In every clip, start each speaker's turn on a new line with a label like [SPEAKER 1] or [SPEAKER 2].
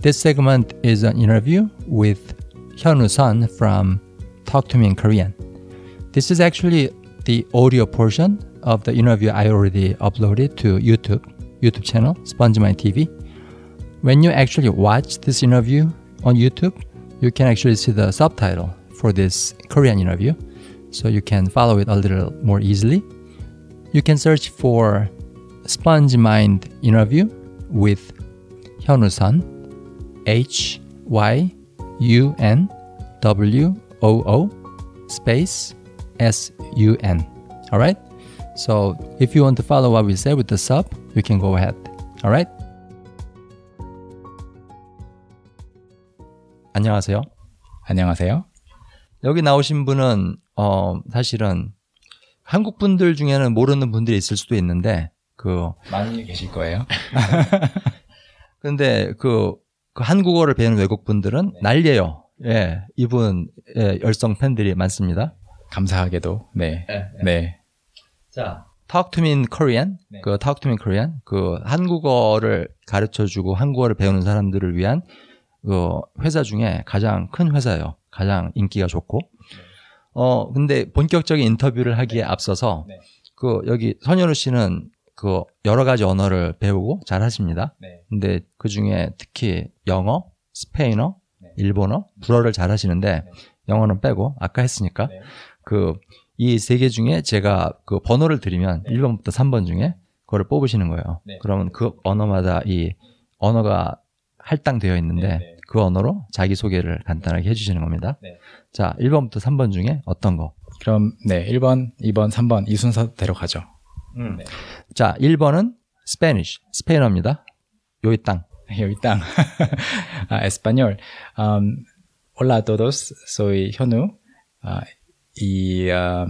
[SPEAKER 1] This segment is an interview with Hyunwoo Sun from Talk to Me in Korean. This is actually the audio portion of the interview I already uploaded to YouTube, YouTube channel, SpongeMind TV. When you actually watch this interview on YouTube, you can actually see the subtitle for this Korean interview, so you can follow it a little more easily. You can search for SpongeMind interview with Hyunwoo Sun, H Y U N W O O space S U N. All right. So if you want to follow what we say with the sub, you can go ahead. All right. 안녕하세요.
[SPEAKER 2] 안녕하세요.
[SPEAKER 1] 여기 나오신 분은 어 사실은 한국 분들 중에는 모르는 분들이 있을 수도 있는데 그
[SPEAKER 2] 많이 계실 거예요.
[SPEAKER 1] 근데 그, 그 한국어를 배우는 외국 분들은
[SPEAKER 2] 네.
[SPEAKER 1] 난리예요. 예, 이분 예, 열성 팬들이 많습니다.
[SPEAKER 2] 감사하게도 네. 네.
[SPEAKER 1] 자, Talk to me in Korean.
[SPEAKER 2] 네.
[SPEAKER 1] 그 Talk to me in Korean. 그 한국어를 가르쳐 주고 한국어를 배우는 사람들을 위한 그 회사 중에 가장 큰 회사예요. 가장 인기가 좋고. 어, 근데 본격적인 인터뷰를 하기에 앞서서
[SPEAKER 2] 네.
[SPEAKER 1] 그 여기 선현우 씨는 그 여러 가지 언어를 배우고 잘 하십니다.
[SPEAKER 2] 네.
[SPEAKER 1] 근데 그 중에 특히 영어, 스페인어,
[SPEAKER 2] 네.
[SPEAKER 1] 일본어, 불어를 잘 하시는데
[SPEAKER 2] 네.
[SPEAKER 1] 영어는 빼고 아까 했으니까
[SPEAKER 2] 네.
[SPEAKER 1] 그이 세 개 중에 제가 그 번호를 드리면
[SPEAKER 2] 네.
[SPEAKER 1] 1번부터 3번 중에 그거를 뽑으시는 거예요.
[SPEAKER 2] 네.
[SPEAKER 1] 그러면 그 언어마다 이 언어가 할당되어 있는데
[SPEAKER 2] 네, 네.
[SPEAKER 1] 그 언어로 자기 소개를 간단하게 해 주시는 겁니다.
[SPEAKER 2] 네.
[SPEAKER 1] 자, 1번부터 3번 중에 어떤 거?
[SPEAKER 2] 그럼 네, 1번, 2번, 3번 이 순서대로 가죠. 네.
[SPEAKER 1] 자, 1번은 스페니쉬, 스페인어입니다. 요이 땅.
[SPEAKER 2] 여기 땅. ah, español. Um, hola a todos, soy Hyunwoo ah, y ah,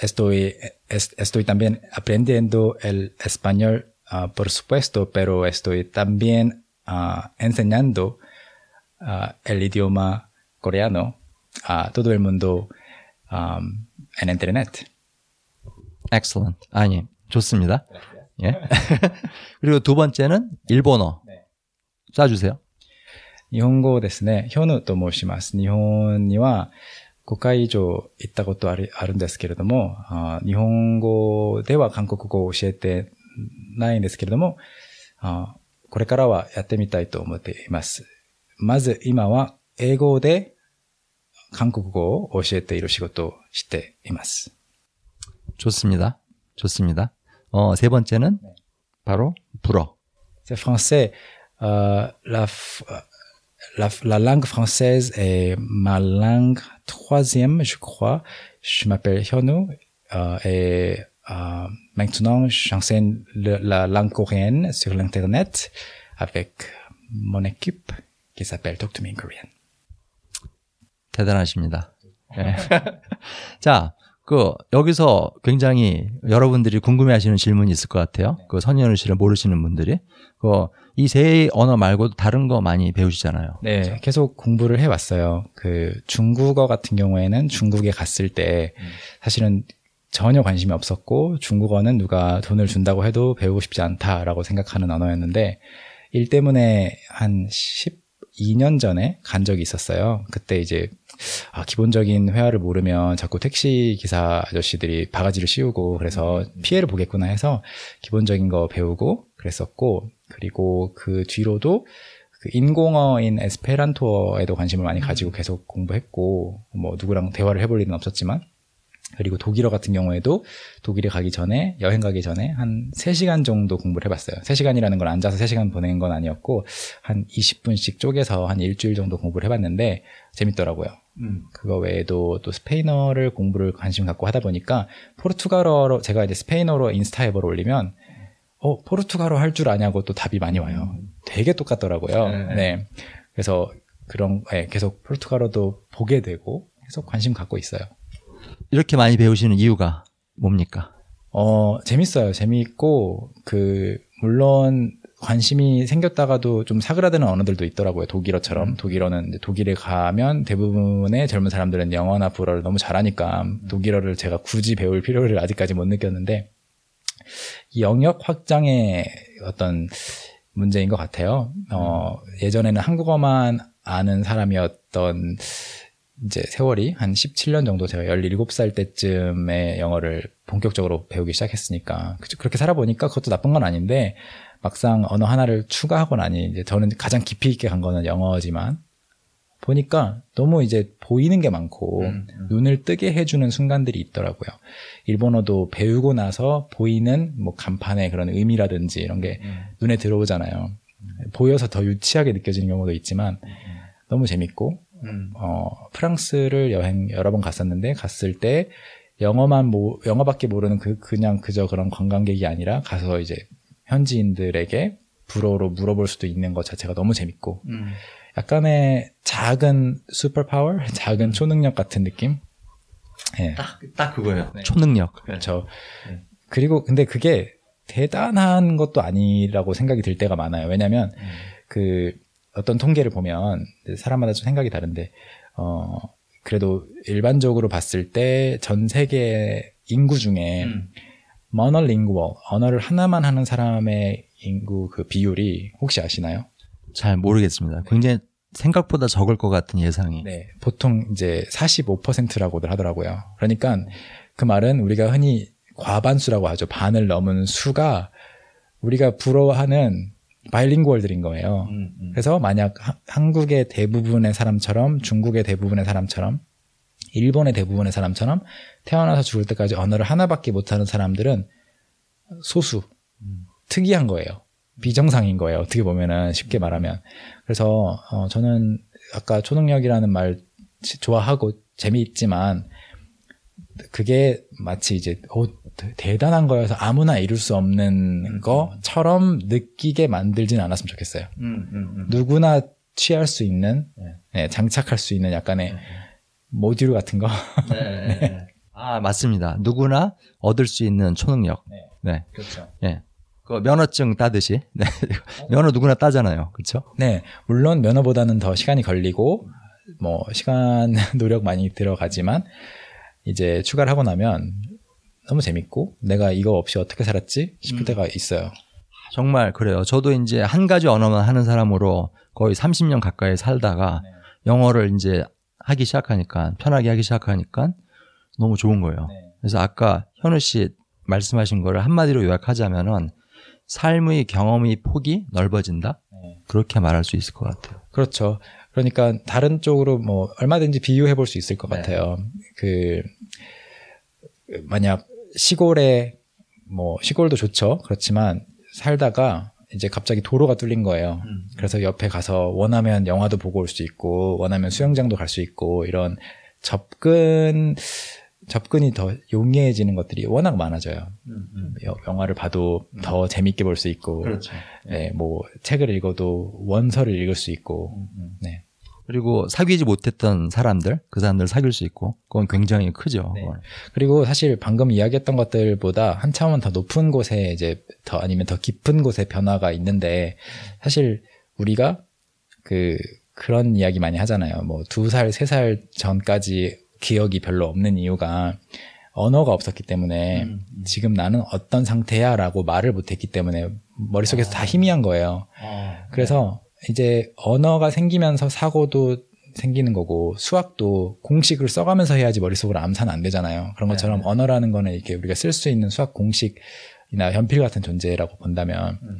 [SPEAKER 2] estoy, es- estoy también aprendiendo el español, ah, por supuesto, pero estoy también ah, enseñando ah, el idioma coreano a todo el mundo um, en internet.
[SPEAKER 1] Excellent. 아니, 좋습니다. 예. 그리고 두 번째는 일본어.
[SPEAKER 2] 네.
[SPEAKER 1] 쏴주세요.
[SPEAKER 2] 日本語ですね、ヒョヌと申します。日本には5回以上行ったことあるあるんですけれども、あー日本語では韓国語を教えてないんですけれども、あーこれからはやってみたいと思っています。まず今は英語で韓国語を教えている仕事をしています。
[SPEAKER 1] 좋습니다. 좋습니다. 어, 세 번째는
[SPEAKER 2] 네.
[SPEAKER 1] 바로 불어.
[SPEAKER 2] C'est français. Euh, la, f- la, la langue française est ma langue troisième, je crois. Je m'appelle Hyunwoo euh, et euh, maintenant j'enseigne le- la langue coréenne sur l'internet avec mon équipe qui s'appelle Talk to Me in Korean.
[SPEAKER 1] 대단하십니다. 예. 자, 그 여기서 굉장히 여러분들이 궁금해하시는 질문이 있을 것 같아요. 그 선현우 씨를 모르시는 분들이 그 이 세 언어 말고도 다른 거 많이 배우시잖아요.
[SPEAKER 2] 네, 계속 공부를 해왔어요. 그 중국어 같은 경우에는 중국에 갔을 때 사실은 전혀 관심이 없었고 중국어는 누가 돈을 준다고 해도 배우고 싶지 않다라고 생각하는 언어였는데 일 때문에 한 12년 전에 간 적이 있었어요. 그때 이제 아, 기본적인 회화를 모르면 자꾸 택시 기사 아저씨들이 바가지를 씌우고 그래서 피해를 보겠구나 해서 기본적인 거 배우고 그랬었고 그리고 그 뒤로도 그 인공어인 에스페란토어에도 관심을 많이 가지고 계속 공부했고 뭐 누구랑 대화를 해볼 일은 없었지만 그리고 독일어 같은 경우에도 독일에 가기 전에 여행 가기 전에 한 3시간 정도 공부를 해봤어요. 3시간이라는 건 앉아서 3시간 보낸 건 아니었고 한 20분씩 쪼개서 한 일주일 정도 공부를 해봤는데 재밌더라고요. 그거 외에도 또 스페인어를 공부를 관심 갖고 하다 보니까 포르투갈어로 제가 이제 스페인어로 인스타앱을 올리면 어 포르투갈어 할 줄 아냐고 또 답이 많이 와요. 되게 똑같더라고요.
[SPEAKER 1] 네.
[SPEAKER 2] 네. 그래서 그런 예, 계속 포르투갈어도 보게 되고 계속 관심 갖고 있어요.
[SPEAKER 1] 이렇게 많이 배우시는 이유가 뭡니까?
[SPEAKER 2] 어, 재밌어요. 재미있고, 그, 물론, 관심이 생겼다가도 좀 사그라드는 언어들도 있더라고요. 독일어처럼. 독일어는 이제 독일에 가면 대부분의 젊은 사람들은 영어나 불어를 너무 잘하니까 독일어를 제가 굳이 배울 필요를 아직까지 못 느꼈는데, 이 영역 확장의 어떤 문제인 것 같아요. 어, 예전에는 한국어만 아는 사람이었던 이제 세월이 한 17년 정도 제가 17살 때쯤에 영어를 본격적으로 배우기 시작했으니까 그렇게 살아보니까 그것도 나쁜 건 아닌데 막상 언어 하나를 추가하고 나니 이제 저는 가장 깊이 있게 간 거는 영어지만 보니까 너무 이제 보이는 게 많고 음, 음. 눈을 뜨게 해주는 순간들이 있더라고요. 일본어도 배우고 나서 보이는 뭐 간판의 그런 의미라든지 이런 게 음. 눈에 들어오잖아요. 보여서 더 유치하게 느껴지는 경우도 있지만 음, 음. 너무 재밌고 음. 어, 프랑스를 여행 여러 번 갔었는데 갔을 때 영어만 모, 영어밖에 모르는 그 그냥 그저 그런 관광객이 아니라 가서 이제 현지인들에게 불어로 물어볼 수도 있는 것 자체가 너무 재밌고 음. 약간의 작은 슈퍼파워, 작은 초능력 같은 느낌.
[SPEAKER 1] 예. 딱, 딱 그거예요. 네. 초능력.
[SPEAKER 2] 그렇죠. 네. 그리고 근데 그게 대단한 것도 아니라고 생각이 들 때가 많아요. 왜냐면 음. 그 어떤 통계를 보면 사람마다 좀 생각이 다른데 어 그래도 일반적으로 봤을 때 전 세계 인구 중에 음. 모노링구얼 언어를 하나만 하는 사람의 인구 그 비율이 혹시 아시나요?
[SPEAKER 1] 잘 모르겠습니다. 네. 굉장히 생각보다 적을 것 같은 예상이.
[SPEAKER 2] 네. 보통 이제 45%라고들 하더라고요. 그러니까 그 말은 우리가 흔히 과반수라고 하죠. 반을 넘은 수가 우리가 부러워하는 바일링구얼들인 거예요. 음, 음. 그래서 만약 하, 한국의 대부분의 사람처럼 중국의 대부분의 사람처럼 일본의 대부분의 사람처럼 태어나서 죽을 때까지 언어를 하나밖에 못하는 사람들은 소수, 음. 특이한 거예요. 비정상인 거예요. 어떻게 보면은 쉽게 말하면. 그래서 어, 저는 아까 초능력이라는 말 좋아하고 재미있지만 그게 마치 이제 어, 대단한 거여서 아무나 이룰 수 없는 음, 것처럼 느끼게 만들진 않았으면 좋겠어요. 음, 음, 음. 누구나 취할 수 있는 네. 네, 장착할 수 있는 약간의 네. 모듈 같은 거. 네,
[SPEAKER 1] 네. 아 맞습니다. 누구나 얻을 수 있는 초능력. 네. 네.
[SPEAKER 2] 그렇죠.
[SPEAKER 1] 네. 그 면허증 따듯이 네. 면허 누구나 따잖아요. 그렇죠?
[SPEAKER 2] 네. 물론 면허보다는 더 시간이 걸리고 뭐 시간 노력 많이 들어가지만 이제 추가를 하고 나면 너무 재밌고 내가 이거 없이 어떻게 살았지 싶을 음. 때가 있어요.
[SPEAKER 1] 정말 그래요. 저도 이제 한 가지 언어만 하는 사람으로 거의 30년 가까이 살다가 네. 영어를 이제 하기 시작하니까 편하게 하기 시작하니까 너무 좋은 거예요. 네. 그래서 아까 현우 씨 말씀하신 거를 한마디로 요약하자면은 삶의 경험의 폭이 넓어진다? 네. 그렇게 말할 수 있을 것 같아요.
[SPEAKER 2] 그렇죠. 그러니까 다른 쪽으로 뭐 얼마든지 비유해 볼 수 있을 것 네. 같아요. 그 만약 시골에 뭐 시골도 좋죠. 그렇지만 살다가 이제 갑자기 도로가 뚫린 거예요. 음. 그래서 옆에 가서 원하면 영화도 보고 올 수 있고 원하면 수영장도 갈 수 있고 이런 접근 접근이 더 용이해지는 것들이 워낙 많아져요. 음, 음. 영화를 봐도 음. 더 재밌게 볼 수 있고,
[SPEAKER 1] 그렇죠.
[SPEAKER 2] 네, 뭐 책을 읽어도 원서를 읽을 수 있고, 음, 음. 네.
[SPEAKER 1] 그리고 사귀지 못했던 사람들, 그 사람들 사귈 수 있고, 그건 굉장히 크죠. 네.
[SPEAKER 2] 그리고 사실 방금 이야기했던 것들보다 한 차원 더 높은 곳에 이제 더 아니면 더 깊은 곳에 변화가 있는데, 사실 우리가 그 그런 이야기 많이 하잖아요. 뭐 두 살, 세 살 전까지 기억이 별로 없는 이유가 언어가 없었기 때문에 음, 음. 지금 나는 어떤 상태야라고 말을 못했기 때문에 머릿속에서 아. 다 희미한 거예요. 아, 그래서 네. 이제 언어가 생기면서 사고도 생기는 거고 수학도 공식을 써가면서 해야지 머릿속으로 암산은 안 되잖아요. 그런 것처럼 네. 언어라는 거는 이렇게 우리가 쓸 수 있는 수학 공식이나 연필 같은 존재라고 본다면 음.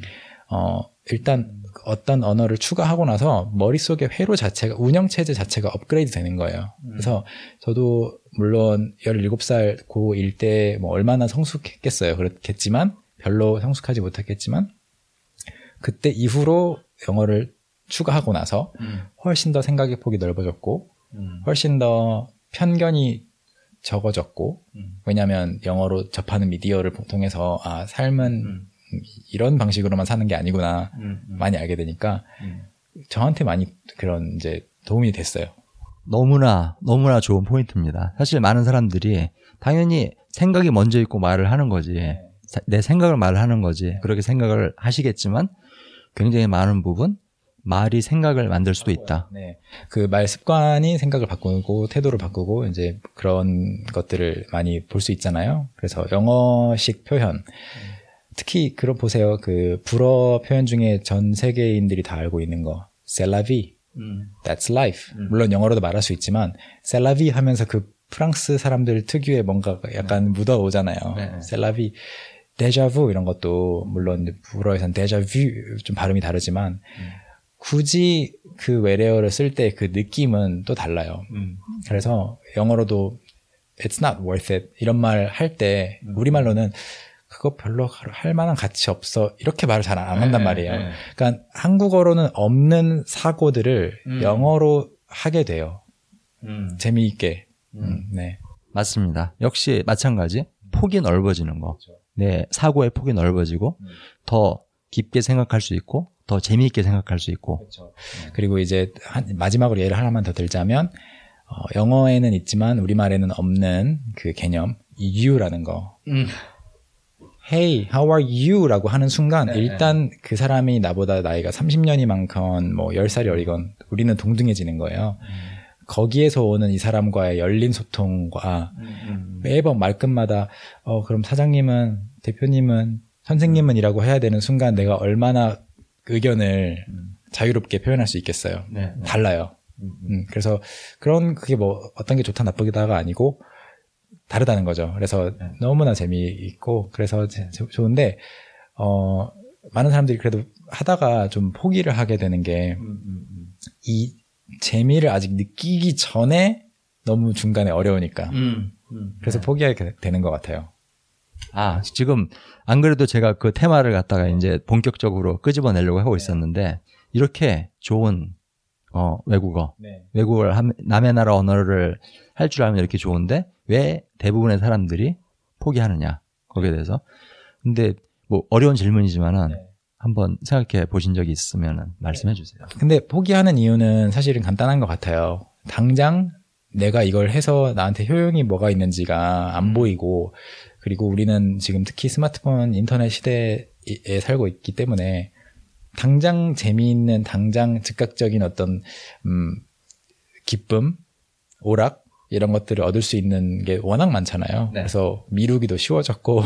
[SPEAKER 2] 어 일단 어떤 언어를 추가하고 나서 머릿속의 회로 자체가 운영체제 자체가 업그레이드 되는 거예요. 음. 그래서 저도 물론 17살 고1 때 뭐 얼마나 성숙했겠어요. 그렇겠지만 별로 성숙하지 못했겠지만 그때 이후로 영어를 추가하고 나서 음. 훨씬 더 생각의 폭이 넓어졌고 음. 훨씬 더 편견이 적어졌고 음. 왜냐하면 영어로 접하는 미디어를 통해서 아 삶은 음. 이런 방식으로만 사는 게 아니구나 음, 음. 많이 알게 되니까 음. 저한테 많이 그런 이제 도움이 됐어요.
[SPEAKER 1] 너무나 너무나 좋은 포인트입니다. 사실 많은 사람들이 당연히 생각이 먼저 있고 말을 하는 거지. 네. 내 생각을 말하는 거지. 네. 그렇게 생각을 하시겠지만 굉장히 많은 부분 말이 생각을 만들 수도 있다.
[SPEAKER 2] 네. 그 말 습관이 생각을 바꾸고 태도를 바꾸고 이제 그런 것들을 많이 볼 수 있잖아요. 그래서 영어식 표현. 음. 특히 그런 보세요. 그 불어 표현 중에 전 세계인들이 다 알고 있는 거. 셀라비.
[SPEAKER 1] 음.
[SPEAKER 2] That's life. 물론 영어로도 말할 수 있지만 셀라비 하면서 그 프랑스 사람들 특유의 뭔가 약간 묻어오잖아요.
[SPEAKER 1] 네.
[SPEAKER 2] 셀라비. 데자부 이런 것도 물론 불어에선 데자뷰 좀 발음이 다르지만 굳이 그 외래어를 쓸 때 그 느낌은 또 달라요.
[SPEAKER 1] 음.
[SPEAKER 2] 그래서 영어로도 it's not worth it 이런 말 할 때 우리말로는 그거 별로 할 만한 가치 없어 이렇게 말을 잘 안 한단
[SPEAKER 1] 네,
[SPEAKER 2] 말이에요.
[SPEAKER 1] 네.
[SPEAKER 2] 그러니까 한국어로는 없는 사고들을
[SPEAKER 1] 음.
[SPEAKER 2] 영어로 하게 돼요.
[SPEAKER 1] 음.
[SPEAKER 2] 재미있게. 음, 네.
[SPEAKER 1] 맞습니다. 역시 마찬가지 폭이 넓어지는 거. 네, 사고의 폭이 넓어지고 더 깊게 생각할 수 있고 더 재미있게 생각할 수 있고.
[SPEAKER 2] 그리고 이제 한- 마지막으로 예를 하나만 더 들자면 어, 영어에는 있지만 우리말에는 없는 그 개념 이 you라는 거.
[SPEAKER 1] 음.
[SPEAKER 2] Hey, how are you?라고 하는 순간
[SPEAKER 1] 네,
[SPEAKER 2] 일단 그 사람이 나보다 나이가 30년이 많건 뭐 10살이 어리건 우리는 동등해지는 거예요. 거기에서 오는 이 사람과의 열린 소통과
[SPEAKER 1] 음.
[SPEAKER 2] 매번 말끝마다 어 그럼 사장님은 대표님은 선생님은이라고 해야 되는 순간 내가 얼마나 의견을 자유롭게 표현할 수 있겠어요.
[SPEAKER 1] 네.
[SPEAKER 2] 달라요. 음, 그래서 그런 그게 뭐 어떤 게 좋다 나쁘다가 아니고 다르다는 거죠. 그래서
[SPEAKER 1] 네.
[SPEAKER 2] 너무나 재미있고 그래서 제- 제- 좋은데 어 많은 사람들이 그래도 하다가 좀 포기를 하게 되는 게이 재미를 아직 느끼기 전에 너무 중간에 어려우니까
[SPEAKER 1] 음.
[SPEAKER 2] 그래서 포기하게 되는 것 같아요.
[SPEAKER 1] 아, 지금 안 그래도 제가 그 테마를 갖다가 이제 본격적으로 끄집어내려고 하고 있었는데 이렇게 좋은 어, 외국어,
[SPEAKER 2] 네.
[SPEAKER 1] 외국어를 함- 남의 나라 언어를 할 줄 알면 이렇게 좋은데 왜 대부분의 사람들이 포기하느냐 거기에 대해서. 근데 뭐 어려운 질문이지만은
[SPEAKER 2] 네.
[SPEAKER 1] 한번 생각해 보신 적이 있으면 말씀해 주세요.
[SPEAKER 2] 근데 포기하는 이유는 사실은 간단한 것 같아요. 당장 내가 이걸 해서 나한테 효용이 뭐가 있는지가 안 보이고, 그리고 우리는 지금 특히 스마트폰, 인터넷 시대에 살고 있기 때문에, 당장 재미있는, 당장 즉각적인 어떤, 음, 기쁨, 오락, 이런 것들을 얻을 수 있는 게 워낙 많잖아요.
[SPEAKER 1] 네.
[SPEAKER 2] 그래서 미루기도 쉬워졌고,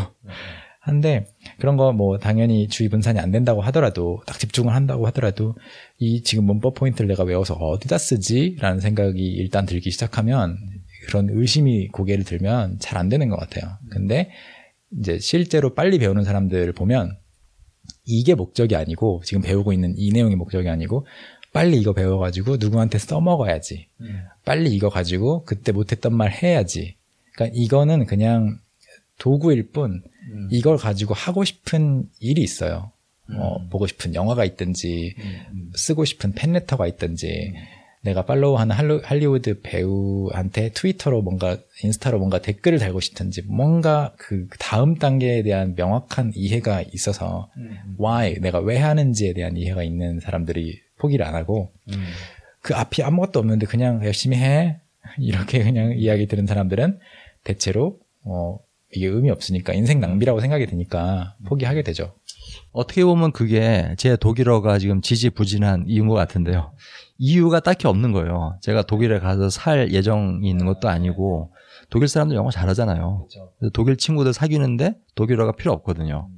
[SPEAKER 2] 한데 그런 거 뭐 당연히 주의 분산이 안 된다고 하더라도 딱 집중을 한다고 하더라도 이 지금 문법 포인트를 내가 외워서 어디다 쓰지라는 생각이 일단 들기 시작하면 그런 의심이 고개를 들면 잘 안 되는 것 같아요. 근데 이제 실제로 빨리 배우는 사람들 보면 이게 목적이 아니고 지금 배우고 있는 이 내용이 목적이 아니고 빨리 이거 배워가지고 누구한테 써먹어야지. 빨리 이거 가지고 그때 못했던 말 해야지. 그러니까 이거는 그냥 도구일 뿐 이걸 가지고 하고 싶은 일이 있어요. 뭐 보고 싶은 영화가 있든지 쓰고 싶은 팬레터가 있든지 내가 팔로우하는 할리우드 배우한테 트위터로 뭔가 인스타로 뭔가 댓글을 달고 싶든지 뭔가 그 다음 단계에 대한 명확한 이해가 있어서 why 내가 왜 하는지에 대한 이해가 있는 사람들이 포기를 안 하고 그 앞이 아무것도 없는데 그냥 열심히 해 이렇게 그냥 이야기 들은 사람들은 대체로 어 이게 의미 없으니까 인생 낭비라고 생각이 드니까 포기하게 되죠.
[SPEAKER 1] 어떻게 보면 그게 제 독일어가 지금 지지부진한 이유인 것 같은데요. 이유가 딱히 없는 거예요. 제가 독일에 가서 살 예정이 있는 것도 아니고 독일 사람들 영어 잘하잖아요. 그래서 독일 친구들 사귀는데 독일어가 필요 없거든요.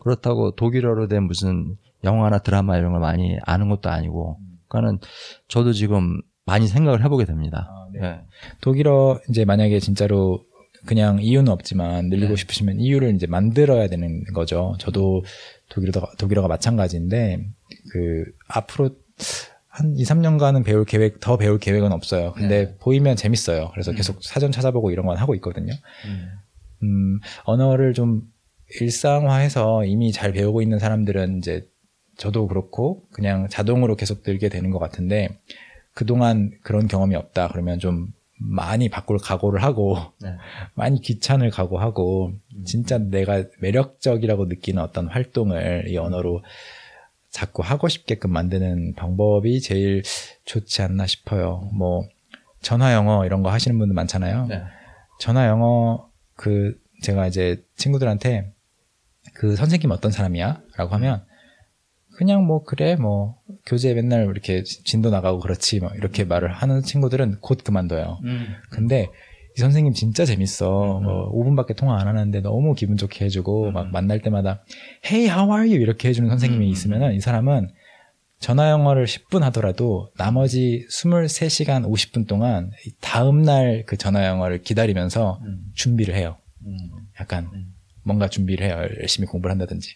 [SPEAKER 1] 그렇다고 독일어로 된 무슨 영화나 드라마 이런 걸 많이 아는 것도 아니고 그러니까는 저도 지금 많이 생각을 해보게 됩니다. 네.
[SPEAKER 2] 독일어 이제 만약에 진짜로 그냥 이유는 없지만 늘리고
[SPEAKER 1] 네.
[SPEAKER 2] 싶으시면 이유를 이제 만들어야 되는 거죠. 저도 독일어 독일어가 마찬가지인데 그 앞으로 한 2, 3년간은 배울 계획 더 배울 계획은 없어요. 근데
[SPEAKER 1] 네.
[SPEAKER 2] 보이면 재밌어요. 그래서 계속 사전 찾아보고 이런 건 하고 있거든요. 음, 언어를 좀 일상화해서 이미 잘 배우고 있는 사람들은 이제 저도 그렇고 그냥 자동으로 계속 늘게 되는 것 같은데 그동안 그런 경험이 없다 그러면 좀 많이 바꿀 각오를 하고
[SPEAKER 1] 네.
[SPEAKER 2] 많이 귀찮을 각오하고 진짜 내가 매력적이라고 느끼는 어떤 활동을 이 언어로 자꾸 하고 싶게끔 만드는 방법이 제일 좋지 않나 싶어요. 뭐 전화 영어 이런 거 하시는 분들 많잖아요.
[SPEAKER 1] 네.
[SPEAKER 2] 전화 영어 그 제가 이제 친구들한테 그 선생님 어떤 사람이야? 라고 하면 그냥 뭐 그래 뭐 교재 맨날 이렇게 진도 나가고 그렇지 뭐 이렇게 말을 하는 친구들은 곧 그만둬요. 근데 이 선생님 진짜 재밌어. 음. 뭐 5분밖에 통화 안 하는데 너무 기분 좋게 해주고 음. 막 만날 때마다 Hey, how are you? 이렇게 해주는 선생님이 음. 있으면은 이 사람은 전화 영어를 10분 하더라도 나머지 23시간 50분 동안 다음 날 그 전화 영어를 기다리면서 음. 준비를 해요. 음. 약간 음. 뭔가 준비를 해요. 열심히 공부를 한다든지.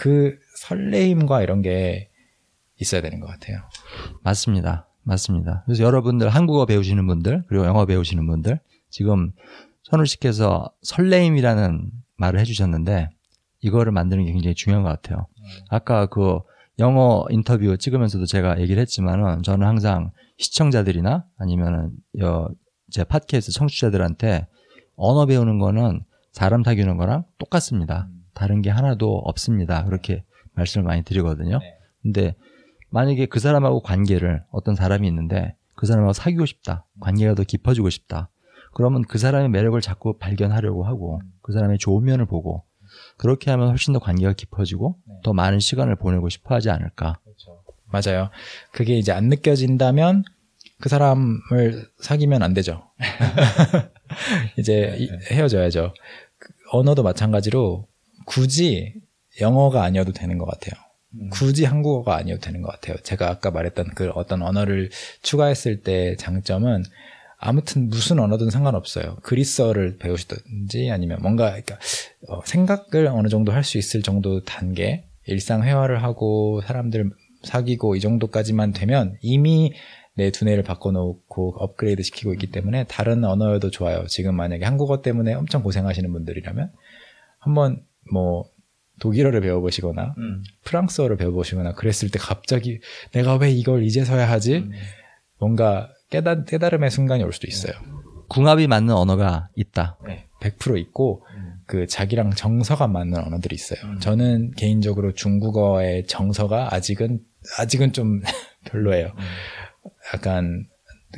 [SPEAKER 2] 그 설레임과 이런 게 있어야 되는 것 같아요.
[SPEAKER 1] 맞습니다. 맞습니다. 그래서 여러분들 한국어 배우시는 분들 그리고 영어 배우시는 분들 지금 선우 씨께서 설레임이라는 말을 해주셨는데 이거를 만드는 게 굉장히 중요한 것 같아요. 아까 그 영어 인터뷰 찍으면서도 제가 얘기를 했지만은 저는 항상 시청자들이나 아니면은 제 팟캐스트 청취자들한테 언어 배우는 거는 사람 사귀는 거랑 똑같습니다. 다른 게 하나도 없습니다. 그렇게 말씀을 많이 드리거든요. 네. 근데 만약에 그 사람하고 관계를 어떤 사람이 있는데 그 사람하고 사귀고 싶다. 관계가 더 깊어지고 싶다. 그러면 그 사람의 매력을 자꾸 발견하려고 하고 그 사람의 좋은 면을 보고 그렇게 하면 훨씬 더 관계가 깊어지고 네. 더 많은 시간을 보내고 싶어 하지 않을까. 그렇죠.
[SPEAKER 2] 맞아요. 그게 이제 안 느껴진다면 그 사람을 사귀면 안 되죠. 이제 네, 네. 헤어져야죠. 그 언어도 마찬가지로 굳이 영어가 아니어도 되는 것 같아요. 음. 굳이 한국어가 아니어도 되는 것 같아요. 제가 아까 말했던 그 어떤 언어를 추가했을 때 장점은 아무튼 무슨 언어든 상관없어요. 그리스어를 배우시든지 아니면 뭔가 그러니까 어, 생각을 어느 정도 할 수 있을 정도 단계, 일상 회화를 하고 사람들 사귀고 이 정도까지만 되면 이미 내 두뇌를 바꿔놓고 업그레이드 시키고 있기 때문에 다른 언어여도 좋아요. 지금 만약에 한국어 때문에 엄청 고생하시는 분들이라면 한번 뭐 독일어를 배워보시거나 음. 프랑스어를 배워보시거나 그랬을 때 갑자기 내가 왜 이걸 이제서야 하지? 음. 뭔가 깨달, 깨달음의 순간이 올 수도 있어요.
[SPEAKER 1] 궁합이 맞는 언어가 있다.
[SPEAKER 2] 네, 100% 있고 음. 그 자기랑 정서가 맞는 언어들이 있어요. 음. 저는 개인적으로 중국어의 정서가 아직은 아직은 좀 별로예요. 음. 약간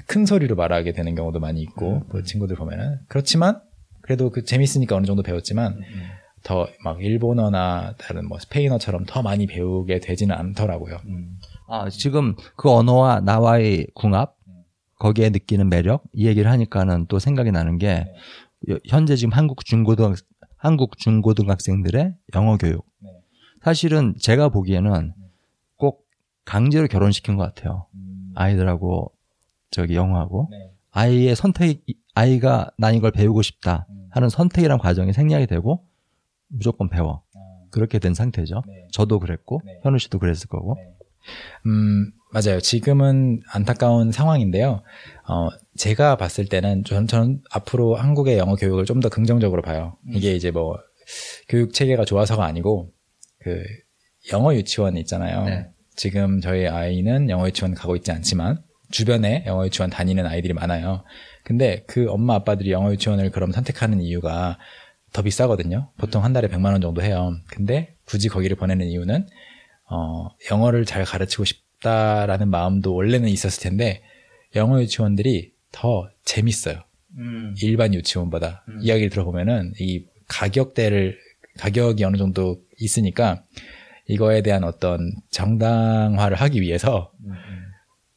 [SPEAKER 2] 큰 소리로 말하게 되는 경우도 많이 있고 음. 그 친구들 보면은 그렇지만 그래도 그 재밌으니까 어느 정도 배웠지만 음. 더 막 일본어나 다른 뭐 스페인어처럼 더 많이 배우게 되지는 않더라고요. 음.
[SPEAKER 1] 아, 지금 그 언어와 나와의 궁합, 거기에 느끼는 매력, 이 얘기를 하니까는 또 생각이 나는 게 네. 현재 지금 한국 중고등 한국 중고등학생들의 영어 교육. 네. 사실은 제가 보기에는 꼭 강제로 결혼시킨 것 같아요. 음. 아이들하고 저기 영어하고 네. 아이의 선택, 아이가 난 이걸 배우고 싶다 음. 하는 선택이란 과정이 생략이 되고 무조건 배워. 아. 그렇게 된 상태죠. 네. 저도 그랬고 네. 현우 씨도 그랬을 거고. 네.
[SPEAKER 2] 음 맞아요. 지금은 안타까운 상황인데요. 어 제가 봤을 때는 전, 전 앞으로 한국의 영어 교육을 좀 더 긍정적으로 봐요. 음. 이게 이제 뭐 교육 체계가 좋아서가 아니고 그 영어 유치원 있잖아요. 네. 지금 저희 아이는 영어 유치원 가고 있지 않지만 주변에 영어 유치원 다니는 아이들이 많아요. 근데 그 엄마 아빠들이 영어 유치원을 그럼 선택하는 이유가 더 비싸거든요. 보통 한 달에 100만 원 정도 해요. 근데 굳이 거기를 보내는 이유는 어, 영어를 잘 가르치고 싶다라는 마음도 원래는 있었을 텐데 영어 유치원들이 더 재밌어요. 음. 일반 유치원보다 음. 이야기를 들어보면은 이 가격대를 가격이 어느 정도 있으니까 이거에 대한 어떤 정당화를 하기 위해서 음. 음.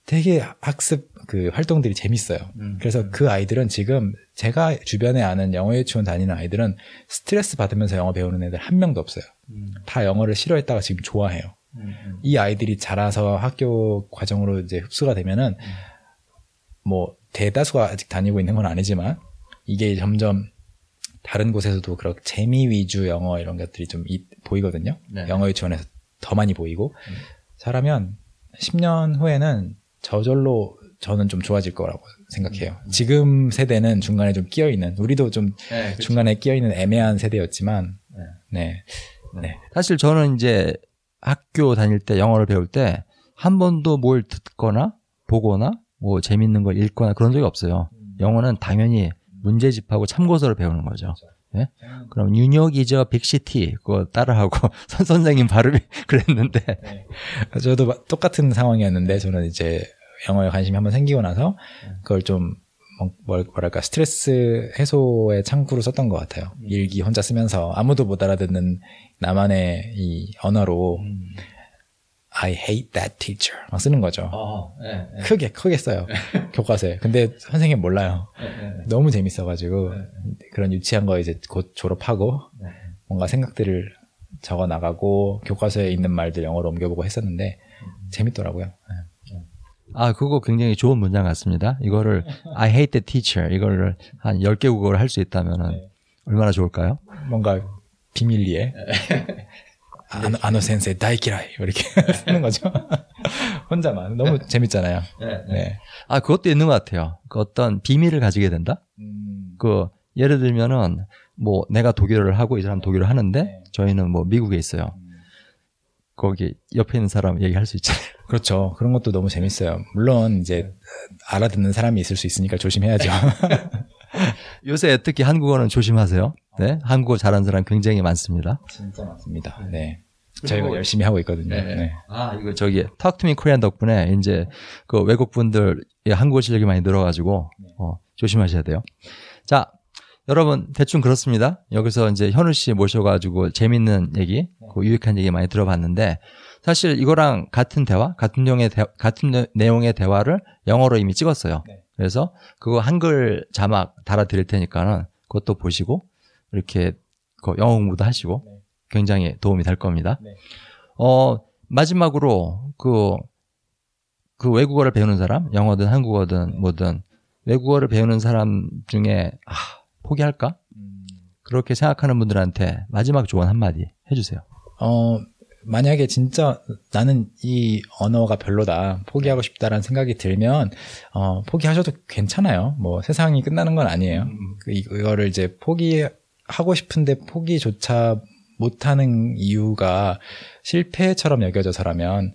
[SPEAKER 2] 되게 학습 그 활동들이 재밌어요. 음. 그래서 음. 그 아이들은 지금 제가 주변에 아는 영어 유치원 다니는 아이들은 스트레스 받으면서 영어 배우는 애들 한 명도 없어요. 음. 다 영어를 싫어했다가 지금 좋아해요. 음, 음. 이 아이들이 자라서 학교 과정으로 이제 흡수가 되면은 음. 뭐 대다수가 아직 다니고 있는 건 아니지만 이게 점점 다른 곳에서도 그렇게 재미 위주 영어 이런 것들이 좀 이, 보이거든요. 네. 영어 유치원에서 더 많이 보이고 잘하면 10년 후에는 저절로 저는 좀 좋아질 거라고 생각해요. 음. 지금 세대는 중간에 좀 끼어 있는 우리도 좀 네, 그렇죠. 중간에 끼어 있는 애매한 세대였지만 네. 네.
[SPEAKER 1] 네. 사실 저는 이제 학교 다닐 때 영어를 배울 때 한 번도 뭘 듣거나 보거나 뭐 재밌는 걸 읽거나 그런 적이 없어요. 음. 영어는 당연히 문제집하고 참고서를 배우는 거죠. 그렇죠. 네? 그럼 뉴욕이죠 빅시티 그거 따라하고 선 선생님 발음이 그랬는데 네.
[SPEAKER 2] 저도 똑같은 상황이었는데 저는 이제 영어에 관심이 한번 생기고 나서 그걸 좀 뭐, 뭐랄까 스트레스 해소의 창구로 썼던 것 같아요. 음. 일기 혼자 쓰면서 아무도 못 알아듣는 나만의 이 언어로 음. I hate that teacher 막 쓰는 거죠.
[SPEAKER 1] 어, 네, 네.
[SPEAKER 2] 크게 크게 써요 교과서에. 근데 선생님 몰라요.
[SPEAKER 1] 네,
[SPEAKER 2] 너무 재밌어가지고 그런 유치한 거 이제 곧 졸업하고
[SPEAKER 1] 네.
[SPEAKER 2] 뭔가 생각들을 적어 나가고 교과서에 있는 말들 영어로 옮겨보고 했었는데 재밌더라고요. 네.
[SPEAKER 1] 아, 그거 굉장히 좋은 문장 같습니다. 이거를 I hate the teacher 이거를 한 10개 국어를 할 수 있다면은
[SPEAKER 2] 네.
[SPEAKER 1] 얼마나 좋을까요?
[SPEAKER 2] 뭔가 비밀리에 아노, 아노 센세 다이키라이 이렇게 쓰는 거죠. 혼자만 너무 재밌잖아요. 네.
[SPEAKER 1] 아, 그것도 있는 것 같아요. 그 어떤 비밀을 가지게 된다?
[SPEAKER 2] 음,
[SPEAKER 1] 그 예를 들면은 뭐 내가 독일어를 하고 이 사람 독일어를 하는데
[SPEAKER 2] 네.
[SPEAKER 1] 저희는 뭐 미국에 있어요. 거기 옆에 있는 사람 얘기할 수 있잖아요.
[SPEAKER 2] 그렇죠. 그런 것도 너무 재밌어요. 물론 이제 알아듣는 사람이 있을 수 있으니까 조심해야죠.
[SPEAKER 1] 요새 특히 한국어는 조심하세요. 네, 한국어 잘하는 사람 굉장히 많습니다.
[SPEAKER 2] 진짜 많습니다. 네.
[SPEAKER 1] 그리고-
[SPEAKER 2] 저희가 열심히 하고 있거든요. 네.
[SPEAKER 1] 아, 이거 저기 me Korean 덕분에 이제 그 외국 분들 한국어 실력이 많이 늘어가지고 어, 조심하셔야 돼요. 자, 여러분 대충 그렇습니다. 여기서 이제 현우 씨 모셔가지고 재밌는 얘기, 그 유익한 얘기 많이 들어봤는데 사실 이거랑 같은 대화, 같은 내용의 대, 같은 내- 내용의 대화를 영어로 이미 찍었어요.
[SPEAKER 2] 네.
[SPEAKER 1] 그래서 그거 한글 자막 달아 드릴 테니까는 그것도 보시고 이렇게 그 영어 공부도 하시고
[SPEAKER 2] 네.
[SPEAKER 1] 굉장히 도움이 될 겁니다.
[SPEAKER 2] 네.
[SPEAKER 1] 어, 마지막으로 그, 그 외국어를 배우는 사람, 영어든 한국어든 뭐든 외국어를 배우는 사람 중에 아, 포기할까?
[SPEAKER 2] 음,
[SPEAKER 1] 그렇게 생각하는 분들한테 마지막 조언 한마디 해주세요.
[SPEAKER 2] 어, 만약에 진짜 나는 이 언어가 별로다, 포기하고 싶다라는 생각이 들면, 어, 포기하셔도 괜찮아요. 뭐 세상이 끝나는 건 아니에요. 그, 이거를 이제 포기하고 싶은데 포기조차 못하는 이유가 실패처럼 여겨져서라면,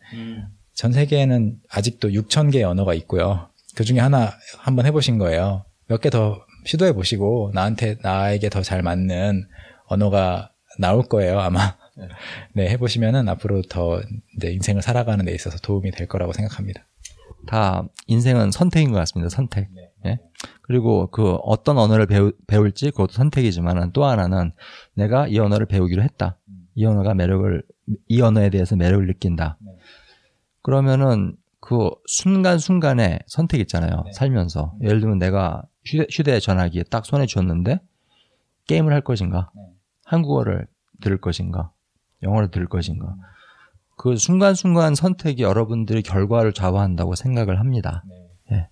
[SPEAKER 2] 전 세계에는 아직도 6천 개의 언어가 있고요. 그 중에 하나 한번 해보신 거예요. 몇 개 더 시도해 보시고 나한테 나에게 더 잘 맞는 언어가 나올 거예요 아마. 네 해보시면은 앞으로 더 인생을 살아가는 데 있어서 도움이 될 거라고 생각합니다.
[SPEAKER 1] 다 인생은 선택인 것 같습니다. 선택. 예? 그리고 그 어떤 언어를 배우, 배울지 그것도 선택이지만 또 하나는 내가 이 언어를 배우기로 했다. 이 언어가 매력을 이 언어에 대해서 매력을 느낀다.
[SPEAKER 2] 네.
[SPEAKER 1] 그러면은 그 순간순간에 선택 있잖아요.
[SPEAKER 2] 네.
[SPEAKER 1] 살면서. 예를 들면 내가 휴대, 휴대 전화기에 딱 손에 쥐었는데 게임을 할 것인가?
[SPEAKER 2] 네.
[SPEAKER 1] 한국어를 들을 것인가? 영어를 들을 것인가? 그 순간순간 선택이 여러분들의 결과를 좌우한다고 생각을 합니다. 예.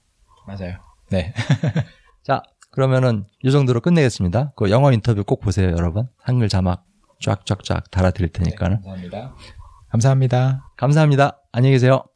[SPEAKER 2] 맞아요. 네.
[SPEAKER 1] 자, 그러면은 이 정도로 끝내겠습니다. 그 영어 인터뷰 꼭 보세요, 여러분. 한글 자막 쫙쫙쫙 달아드릴 테니까는.
[SPEAKER 2] 감사합니다. 감사합니다.
[SPEAKER 1] 감사합니다. 안녕히 계세요.